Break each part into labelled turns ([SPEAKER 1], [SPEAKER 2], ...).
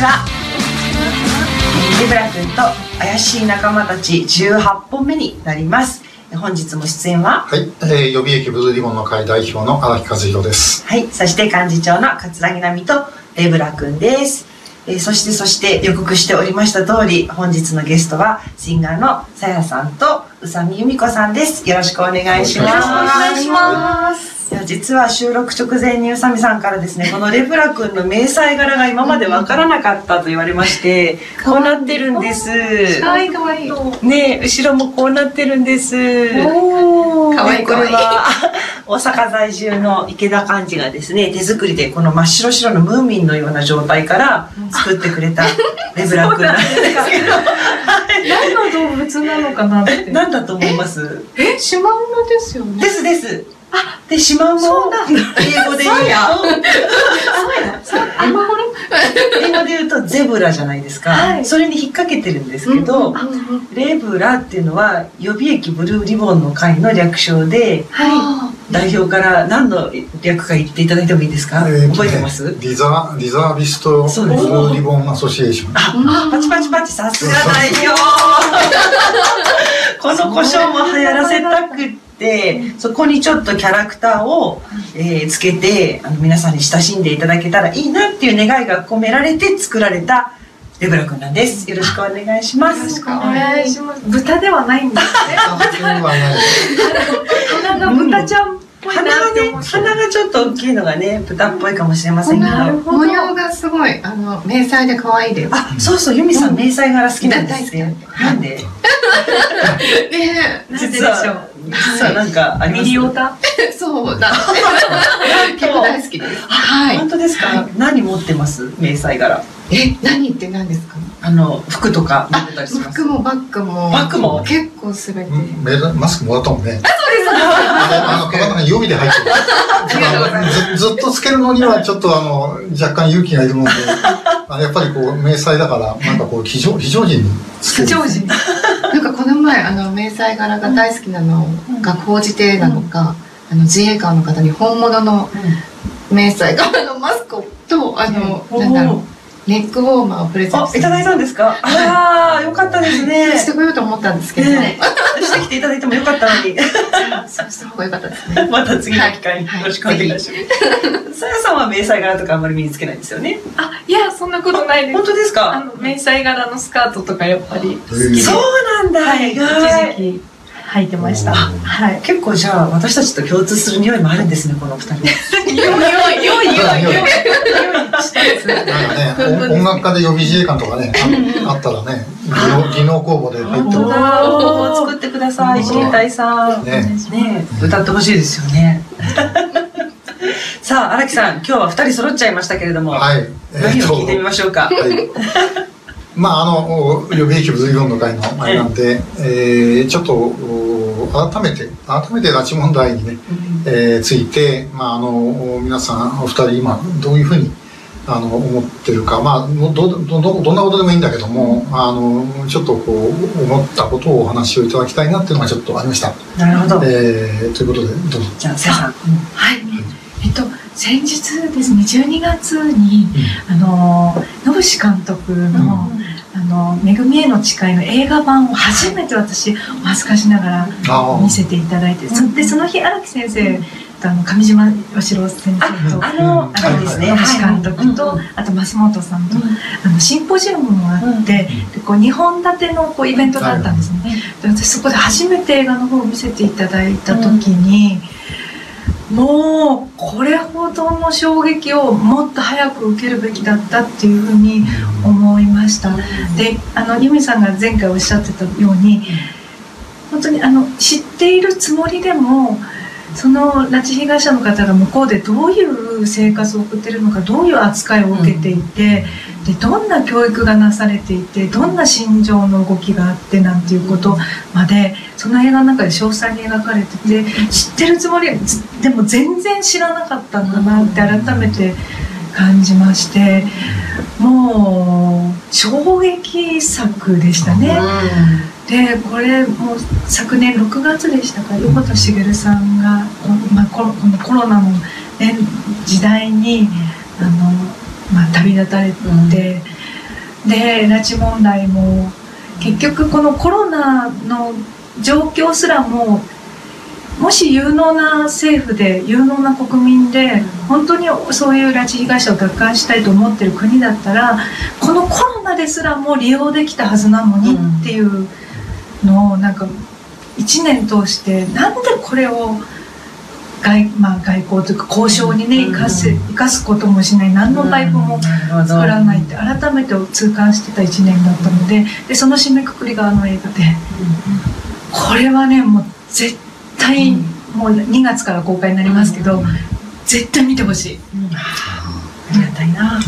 [SPEAKER 1] ちはリブラ君と怪しい仲間たち18本目になります。本日も出演は？
[SPEAKER 2] はい、えー、予備役ブルーリボンの会代表の荒木和弘です。
[SPEAKER 1] はい。そして幹事長の桂木奈美とレブラ君です。えー、そしてそして予告しておりました通り本日のゲストはシンガーのさやさんと宇佐美由美子さんです。よろしくお願いします。
[SPEAKER 3] よろしくお願いします。
[SPEAKER 1] いや実は収録直前に宇佐美さんからですね このレブラ君の迷彩柄が今まで分からなかったと言われましてこうなってるんです。
[SPEAKER 3] かわいいかわい。い
[SPEAKER 1] ね後ろもこうなってるんです。
[SPEAKER 3] おかわいい
[SPEAKER 1] これは大阪在住の池田幹事がですね手作りでこの真っ白白のムーミンのような状態から作ってくれたレブラ君なんですけど
[SPEAKER 3] 動物なのかなって。
[SPEAKER 1] 何だと思います？
[SPEAKER 3] えシマウマですよね。
[SPEAKER 1] ですです。あでシマウマを英語で言う。と英語で言うとゼブラじゃないですか、
[SPEAKER 3] はい。
[SPEAKER 1] それに引っ掛けてるんですけど、レブラっていうのは予備役ブルーリボンの会の略称で
[SPEAKER 3] は
[SPEAKER 1] 代表から何の略か言っていただいてもいいですか、
[SPEAKER 2] えーとね
[SPEAKER 1] 覚えてます？
[SPEAKER 2] リザリザービストブ
[SPEAKER 1] そうです。
[SPEAKER 2] ルーリボンアソシエーション。
[SPEAKER 1] あ、パチパチパチさすが代表。この故障も流行らせたくってそこにちょっとキャラクターを、えーつけてあの皆さんに親しんでいただけたらいいなっていう願いが込められて作られたレブラ君なんです。よろしくお願いします。
[SPEAKER 3] よろしくお願いします。豚ではないんですね。
[SPEAKER 2] それはない。
[SPEAKER 3] 鼻が豚ちゃんっぽいな
[SPEAKER 1] 鼻がね
[SPEAKER 3] って思って
[SPEAKER 1] 鼻がちょっと大きいのがね豚っぽいかもしれませんけど。
[SPEAKER 4] 模様がすごいあの迷彩で可愛いです。
[SPEAKER 1] あそうそう由美さん迷彩柄好きなんですね。
[SPEAKER 4] 大
[SPEAKER 1] なんで？
[SPEAKER 4] ね
[SPEAKER 3] なんででしょう。
[SPEAKER 1] 実はなんかあります
[SPEAKER 3] ミリオタ？
[SPEAKER 4] え そうだ。結構大好きです。はい。
[SPEAKER 1] 本当ですか、
[SPEAKER 4] は
[SPEAKER 1] 何持ってます？迷彩柄。
[SPEAKER 4] え何って何ですか？
[SPEAKER 1] あの服とか持ってたりします？
[SPEAKER 4] 服もバッグも。
[SPEAKER 1] バッグも？
[SPEAKER 4] 結構すべて。
[SPEAKER 2] マスクもらったもんね。あの体の中に予備で入ってる。あのずずっとつけるのにはちょっとあの若干勇気がいるもんで。あのやっぱりこう迷彩だからなんかこう非常非常時につける。
[SPEAKER 3] 非常時
[SPEAKER 4] なんかこの前あの迷彩柄が大好きなのが高じてなのか、あの自衛官の方に本物の迷彩柄のマスクとあの、
[SPEAKER 1] うん。
[SPEAKER 4] なんだろうネックウォーマーをプレゼント
[SPEAKER 1] あいただいたんですか？ああよかったですね。
[SPEAKER 4] してこようと思ったんですけど、
[SPEAKER 1] ねしてきていただいてもよかったのに。
[SPEAKER 4] そうした方が良かったですね。
[SPEAKER 1] また次の機会に
[SPEAKER 4] はい。
[SPEAKER 1] よろしくお願いします。さやさんは迷彩柄とかあんまり身につけないんですよね。
[SPEAKER 3] あいやそんなことないです。
[SPEAKER 1] 本当です
[SPEAKER 3] あ
[SPEAKER 1] か
[SPEAKER 3] の迷彩柄のスカートとかやっぱり
[SPEAKER 1] そうなんだ、
[SPEAKER 3] はい、一時期履いてました。はい。
[SPEAKER 1] 結構じゃあ私たちと共通する匂いもあるんですねこのお二人。
[SPEAKER 3] よいよいよい。よいよい。
[SPEAKER 2] 音音楽家で予備自衛官とかね、ああったらね、技能技能公募で入っても
[SPEAKER 1] 本当だ作ってください。自衛隊さん
[SPEAKER 2] ね
[SPEAKER 1] ね歌ってほしい。ですよねさあ荒木さん今日は二人揃っちゃい。ましたけれども、
[SPEAKER 2] はい。
[SPEAKER 1] 何を聞い。てみましょうか、
[SPEAKER 2] はい。まああの予備役物理論の会の前なんで、えーちょっとお改めて改めて拉致問題にね、えーついてまああの皆さんお二人今どういうふうにあの思ってるかまあどどどどんなことでもいいんだけども、あのちょっとこう思ったことをお話をいただきたいなっていうのがちょっとありました。
[SPEAKER 1] なるほど、
[SPEAKER 2] えーということでどうぞ。
[SPEAKER 1] じゃあさやさん。
[SPEAKER 3] はい。えっと先日ですね12月に、あの野口監督の、あの「めぐみへの誓い」の映画版を初めて私お恥ずかしながら見せていただいて、そでその日荒木先生とあの上島義郎先生と。
[SPEAKER 1] あの、
[SPEAKER 2] うん。
[SPEAKER 1] あれですね、
[SPEAKER 3] 監督と、
[SPEAKER 1] はい
[SPEAKER 3] あと増本さんと、あのシンポジウムもあって、でこう2本立てのこうイベントがあったんですね、で私そこで初めて映画の方を見せていただいた時に、もうこれほどの衝撃をもっと早く受けるべきだったっていうふうに思いました。であの由美さんが前回おっしゃってたように本当にあの知っているつもりでもその拉致被害者の方が向こうでどういう生活を送ってるのかどういう扱いを受けていて、でどんな教育がなされていてどんな心情の動きがあってなんていうことまでその映画の中で詳細に描かれてて知ってるつもりずでも全然知らなかったんだなって改めて感じましてもう衝撃作でしたね。でこれもう昨年6月でしたか横田茂さんが、まあ、コロこのコロナの、ね、時代にあの、まあ、旅立たれて、で拉致問題も結局このコロナの状況すらももし有能な政府で有能な国民で本当にそういう拉致被害者を奪還したいと思ってる国だったらこのコロナですらも利用できたはずなのにっていうのをなんか1年通してなんでこれを外,、まあ、外交というか交渉にね生かす生かすこともしない何のパイプも作らないって改めて痛感してた1年だったのででその締めくくりがあの映画で。これはねもう絶対対、もう2月から公開になりますけど、絶対見てほしい、ありがたいな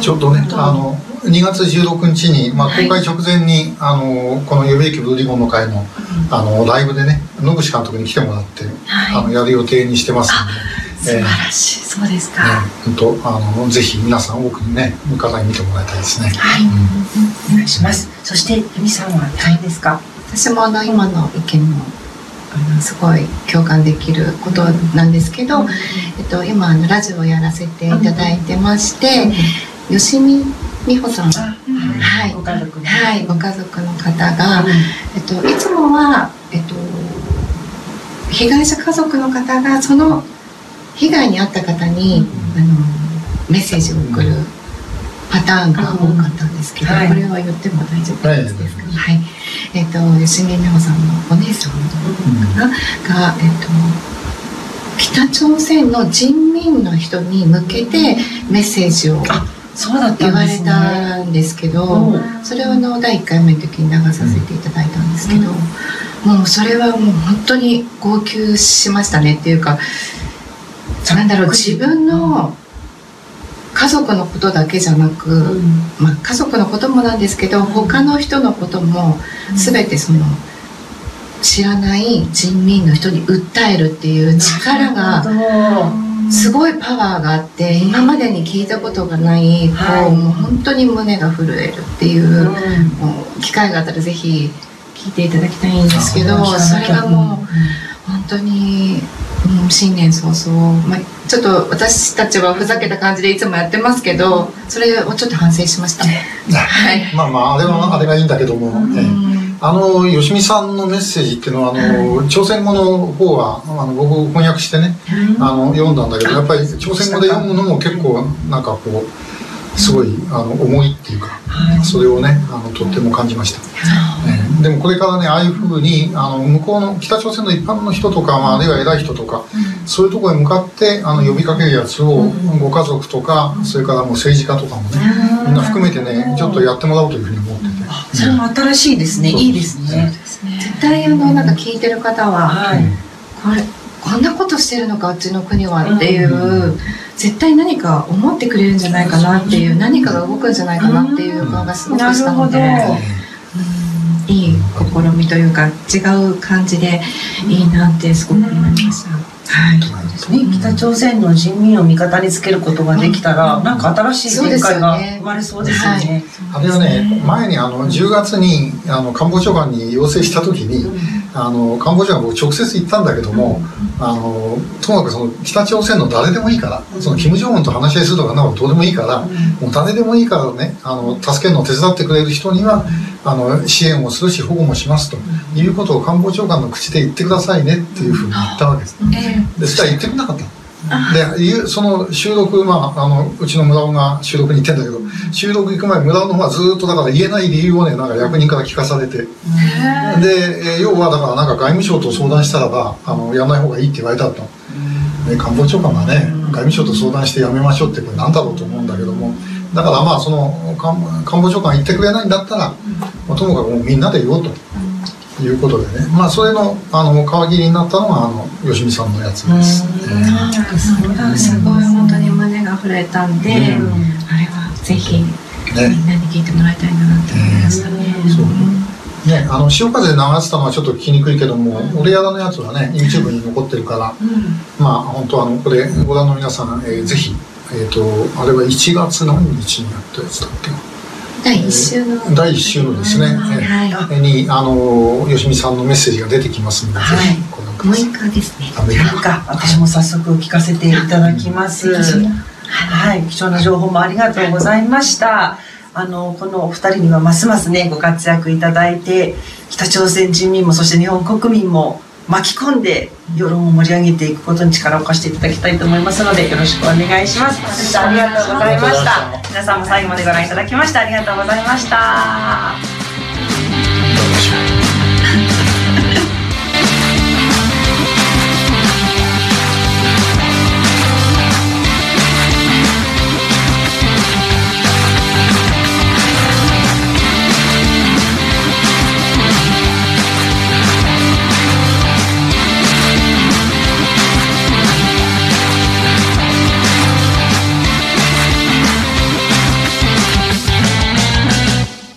[SPEAKER 2] ちょうどねあの2月16日に、まあ、公開直前に、はい、あのこの予備役ブルーリボンの会のあのライブでね野口監督に来てもらって、はい、あのやる予定にしてますの
[SPEAKER 3] で。素晴らしい、えー、そうですか。
[SPEAKER 2] 本、ね、当あのぜひ皆さん多くにね方に見てもらいたいですね。
[SPEAKER 1] はい、うん、お願いします。そして由美さんはいかがですか？
[SPEAKER 4] 私もあの今の意見もすごい共感できることなんですけど、えっと、今あのラジオをやらせていただいてまして、吉見美穂さん、はい、ご家族、はい、ご家族の方が、えっと、いつもは、えっと、被害者家族の方がその被害に遭った方に、あのメッセージを送るパターンが多かったんですけど、これは言っても大丈夫ですか、はいえっ、ー、と吉見美穂さんのお姉さんかな、うん、が、えっ、ー、と北朝鮮の人民の人に向けてメッセージを言われたんですけどそれをの第1回目の時に流させていただいたんですけど、うん、もうそれはもう本当に号泣しましたねっていうかなんだろう自分の家族のことだけじゃなく、うん、まあ、家族のこともなんですけど他の人のことも全てその知らない人民の人に訴えるっていう力がすごいパワーがあって今までに聞いたことがないこうもう本当に胸が震えるっていう、もう機会があったらぜひ聞いていただきたいんですけどそれがもう本当にうん、新年早々、まあ、ちょっと私たちはふざけた感じでいつもやってますけどそれをちょっと反省しました、
[SPEAKER 2] はい、まあまああれはあれがいいんだけども、あの吉見さんのメッセージっていうのはあの、はい、朝鮮語の方はあの僕翻訳してね、あの読んだんだけどやっぱり朝鮮語で読むのも結構なんかこうすごいあの重いっていうか、それをねあのとっても感じました。ね、でもこれからねああいうふうにあの向こうの北朝鮮の一般の人とか、まあ、あるいは偉い人とか、そういうところへ向かってあの呼びかけるやつを、ご家族とかそれからもう政治家とかもねみんな含めてねちょっとやってもらおうというふうに思ってて。
[SPEAKER 1] それも新しいですね、いいですね。
[SPEAKER 4] 絶対あのなんか聞いてる方は、はい、これこんなことしてるのかうちの国はっていう、絶対何か思ってくれるんじゃないかなっていう何かが動くんじゃないかなっていう顔がすごくしたので。いい試みというか違う感じでいいなってすごく思いました。はい、
[SPEAKER 1] ね、北朝鮮の人民を味方につけることができたら、うん、なんか新しい展開が生まれそうですよね。
[SPEAKER 2] あれはね、前にあの10月にあの官房長官に要請した時に、うん、あの官房長官僕直接言ったんだけども、うん、あのともかくその北朝鮮の誰でもいいから、その金正恩と話し合いするとかなどどうでもいいから、もう誰でもいいからね、あの助けるのを手伝ってくれる人には、あの支援をするし保護もしますということを官房長官の口で言ってくださいねっていうふうに言ったわけです。でそしたら言ってくれなかった。でその収録、まあ、あのうちの村尾が収録に行ってんだけど収録行く前村尾の方はずっとだから言えない理由をねなんか役人から聞かされてで要はだからなんか外務省と相談したらばあのやらない方がいいって言われたと。で官房長官がね外務省と相談してやめましょうってこれなんだろうと思うんだけども。だからまあその官房長官言ってくれないんだったら、まあ、ともかくもうみんなで言おうと。いうことでね、まあ、それのあの皮切りになったのがあの吉見さんのやつです。
[SPEAKER 4] す。ごい本当に胸が震えたんで、あれはぜひ、みんなに聞いてもらいたいなって思いましたね。
[SPEAKER 2] ね、あの潮風で流したのはちょっと聞きにくいけども、うん、俺やらのやつはね YouTube に残ってるから、うん、まあ本当あのこれご覧の皆さん、えー、ぜひえっ、ー、とあれは1月何日にやったやつだっけ
[SPEAKER 4] 第1週の、
[SPEAKER 2] えー、第1週のですね、はい、にあの吉見さんのメッセージが出てきますので、はい、ぜひ
[SPEAKER 4] ご覧ください。6日ですね。
[SPEAKER 1] 6日私も早速聞かせていただきます、
[SPEAKER 2] は
[SPEAKER 1] はい、貴重な情報もありがとうございました。あの、このお二人にはますますね、ご活躍いただいて、北朝鮮人民も、そして日本国民も巻き込んで、世論を盛り上げていくことに力を貸していただきたいと思いますので、よろしくお願いします。ありがとうございました。皆さんも最後までご覧いただきましてありがとうございました。